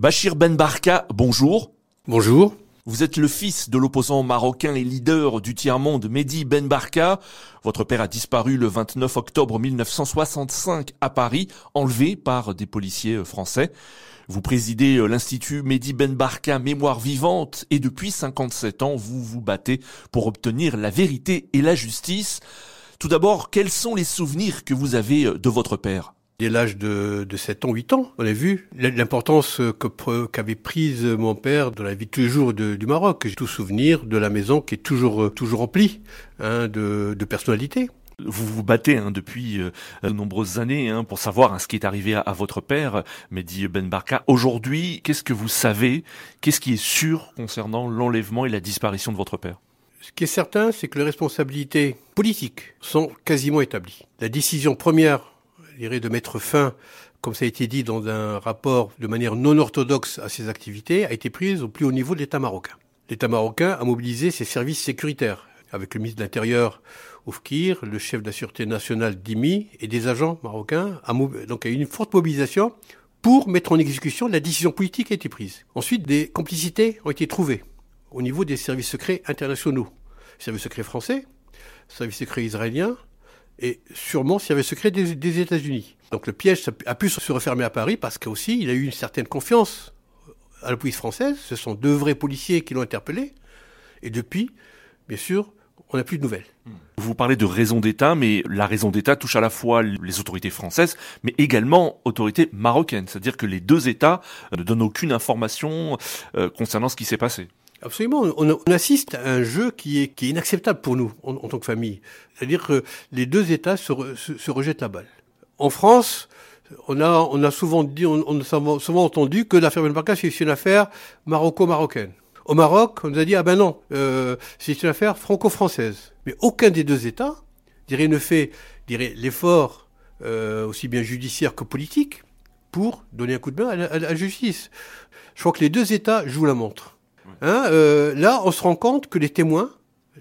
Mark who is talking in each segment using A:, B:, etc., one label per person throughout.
A: Bachir Ben Barka, bonjour.
B: Bonjour.
A: Vous êtes le fils de l'opposant marocain et leader du tiers-monde Mehdi Ben Barka. Votre père a disparu le 29 octobre 1965 à Paris, enlevé par des policiers français. Vous présidez l'Institut Mehdi Ben Barka Mémoire Vivante et depuis 57 ans, vous vous battez pour obtenir la vérité et la justice. Tout d'abord, quels sont les souvenirs que vous avez de votre père?
B: Dès l'âge de, de 7 ans, 8 ans, on a vu l'importance que, qu'avait prise mon père dans la vie de tous les jours du Maroc. J'ai tout souvenir de la maison qui est toujours, toujours remplie hein, de, de personnalités.
A: Vous vous battez hein, depuis euh, de nombreuses années hein, pour savoir hein, ce qui est arrivé à, à, votre père, Mehdi Ben Barka. Aujourd'hui, qu'est-ce que vous savez? Qu'est-ce qui est sûr concernant l'enlèvement et la disparition de votre père?
B: Ce qui est certain, c'est que les responsabilités politiques sont quasiment établies. La décision première de mettre fin, comme ça a été dit dans un rapport de manière non orthodoxe à ces activités, a été prise au plus haut niveau de l'État marocain. L'État marocain a mobilisé ses services sécuritaires, avec le ministre de l'Intérieur Oufkir, le chef de la Sûreté nationale Dimi et des agents marocains. Donc il y a eu une forte mobilisation pour mettre en exécution la décision politique qui a été prise. Ensuite, des complicités ont été trouvées au niveau des services secrets internationaux. Services secrets français, services secrets israéliens, et sûrement avait secret des, des États-Unis. Donc le piège a pu se refermer à Paris parce qu'aussi il a eu une certaine confiance à la police française. Ce sont deux vrais policiers qui l'ont interpellé. Et depuis, bien sûr, on n'a plus de nouvelles. Hmm.
A: Vous parlez de raison d'État, mais la raison d'État touche à la fois les autorités françaises, mais également autorités marocaines. C'est-à-dire que les deux États ne donnent aucune information euh, concernant ce qui s'est passé.
B: Absolument. On, assiste à un jeu qui est, qui est inacceptable pour nous en, tant que famille. C'est-à-dire que les deux États se, se, rejettent la balle. En France, on a, on a souvent dit, on, on a souvent entendu que l'affaire Ben Barka, c'est une affaire maroco-marocaine. Au Maroc, on nous a dit, ah ben non, euh, c'est une affaire franco-française. Mais aucun des deux États, dirais, ne fait, dirais, l'effort, euh, aussi bien judiciaire que politique, pour donner un coup de main à la, à la justice. Je crois que les deux États jouent la montre. Hein, euh, là, on se rend compte que les témoins,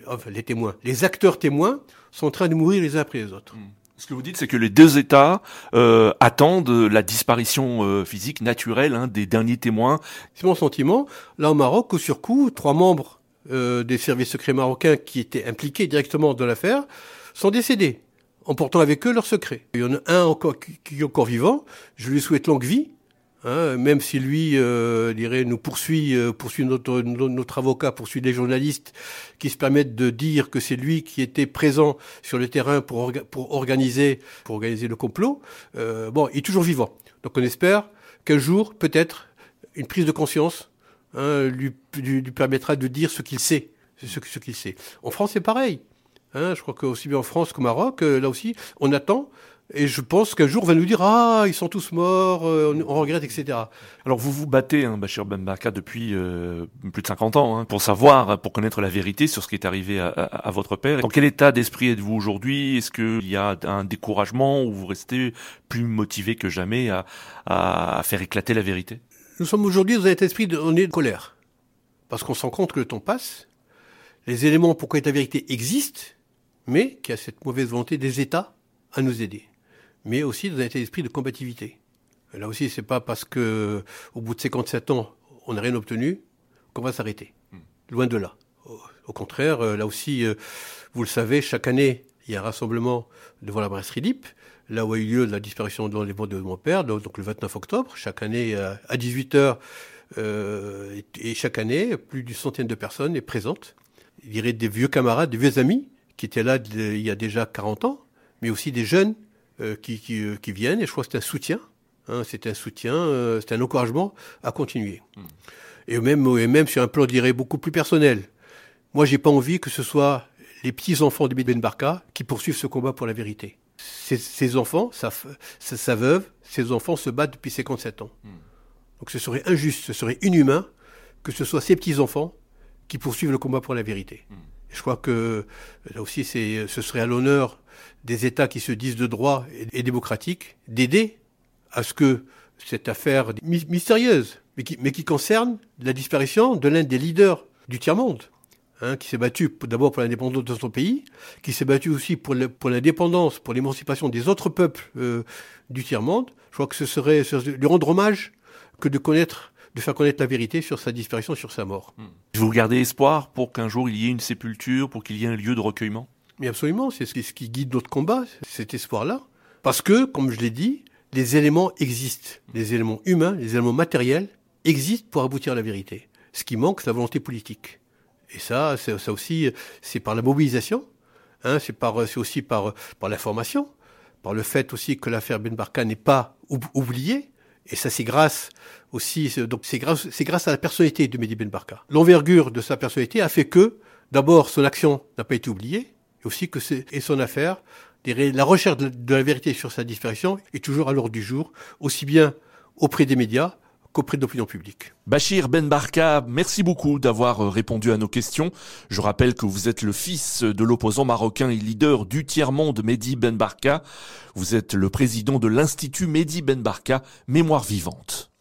B: enfin les témoins, les acteurs témoins sont en train de mourir les uns après les autres. Hmm.
A: Ce que vous dites, c'est que les deux États euh, attendent la disparition euh, physique naturelle hein, des derniers témoins.
B: C'est mon sentiment. Là, au Maroc, au surcoût, trois membres euh, des services secrets marocains qui étaient impliqués directement dans l'affaire sont décédés, emportant avec eux leurs secrets. Il y en a un encore qui est encore vivant. Je lui souhaite longue vie. Hein, même si lui, euh, dirait, nous poursuit, euh, poursuit notre, notre avocat, poursuit des journalistes qui se permettent de dire que c'est lui qui était présent sur le terrain pour, pour organiser, pour organiser le complot. Euh, bon, il est toujours vivant. Donc on espère qu'un jour, peut-être, une prise de conscience hein, lui, lui, permettra de dire ce qu'il sait, ce, ce qu'il sait. En France, c'est pareil. Hein, je crois que aussi bien en France qu'au Maroc, euh, là aussi, on attend et je pense qu'un jour, on va nous dire Ah, ils sont tous morts, euh, on, regrette, etc.
A: Alors, vous vous battez, hein, Bachir Ben depuis euh, plus de 50 ans, hein, pour savoir, pour connaître la vérité sur ce qui est arrivé à, à, votre père. Dans quel état d'esprit êtes-vous aujourd'hui? Est-ce qu'il y a un découragement ou vous restez plus motivé que jamais à, à faire éclater la vérité?
B: Nous sommes aujourd'hui dans un état d'esprit de, on est de colère. Parce qu'on se rend compte que le temps passe, les éléments pour connaître la vérité existent, mais qu'il y a cette mauvaise volonté des États à nous aider mais aussi dans un état d'esprit de combativité. Là aussi, c'est pas parce que au bout de 57 ans, on n'a rien obtenu qu'on va s'arrêter. Hmm. Loin de là. Au contraire, euh, là aussi, euh, vous le savez, chaque année, il y a un rassemblement devant la brasserie Lip, là où a eu lieu la disparition de de mon père, donc le 29 octobre, chaque année euh, à 18h, et chaque année, plus d'une centaine de personnes est présentes. Il y aurait des vieux camarades, des vieux amis, qui étaient là il y a déjà 40 ans, mais aussi des jeunes euh, qui, qui, euh, qui, viennent, et je crois que c'est un soutien. Hein, c'est un soutien, euh, c'est un encouragement à continuer. Hmm. Et, même, et même sur un plan, je dirais, beaucoup plus personnel. Moi, j'ai pas envie que ce soit les petits-enfants de Ben Barka qui poursuivent ce combat pour la vérité. Ces, enfants, sa, sa, veuve, ces enfants se battent depuis 57 ans. Hmm. Donc ce serait injuste, ce serait inhumain que ce soit ces petits-enfants qui poursuivent le combat pour la vérité. Hmm. Je crois que là aussi, ce serait à l'honneur des États qui se disent de droit et, démocratiques d'aider à ce que cette affaire mystérieuse, mais qui, concerne la disparition de l'un des leaders du tiers-monde, hein, qui s'est battu d'abord pour l'indépendance de son pays, qui s'est battu aussi pour, l'indépendance, pour l'émancipation des autres peuples euh, du tiers-monde, je crois que ce serait lui rendre hommage que de connaître de faire connaître la vérité sur sa disparition, sur sa mort.
A: Hmm. Vous gardez espoir pour qu'un jour il y ait une sépulture, pour qu'il y ait un lieu de recueillement?
B: Mais absolument, c'est ce qui guide notre combat, cet espoir-là. Parce que, comme je l'ai dit, les éléments existent, les éléments humains, les éléments matériels existent pour aboutir à la vérité. Ce qui manque, c'est la volonté politique. Et ça, ça aussi, c'est par la mobilisation, hein, c'est aussi par, par l'information, par le fait aussi que l'affaire Ben Barka n'est pas oubliée. Et ça, c'est grâce aussi, donc c'est grâce, à la personnalité de Mehdi Ben Barka. L'envergure de sa personnalité a fait que, d'abord, son action n'a pas été oubliée, et aussi que c'est, et son affaire, la recherche de la vérité sur sa disparition est toujours à l'ordre du jour, aussi bien auprès des médias qu'auprès de l'opinion publique.
A: Bachir Ben Barka, merci beaucoup d'avoir euh, répondu à nos questions. Je rappelle que vous êtes le fils de l'opposant marocain et leader du tiers-monde Mehdi Ben Barka. Vous êtes le président de l'Institut Mehdi Ben Barka, Mémoire vivante.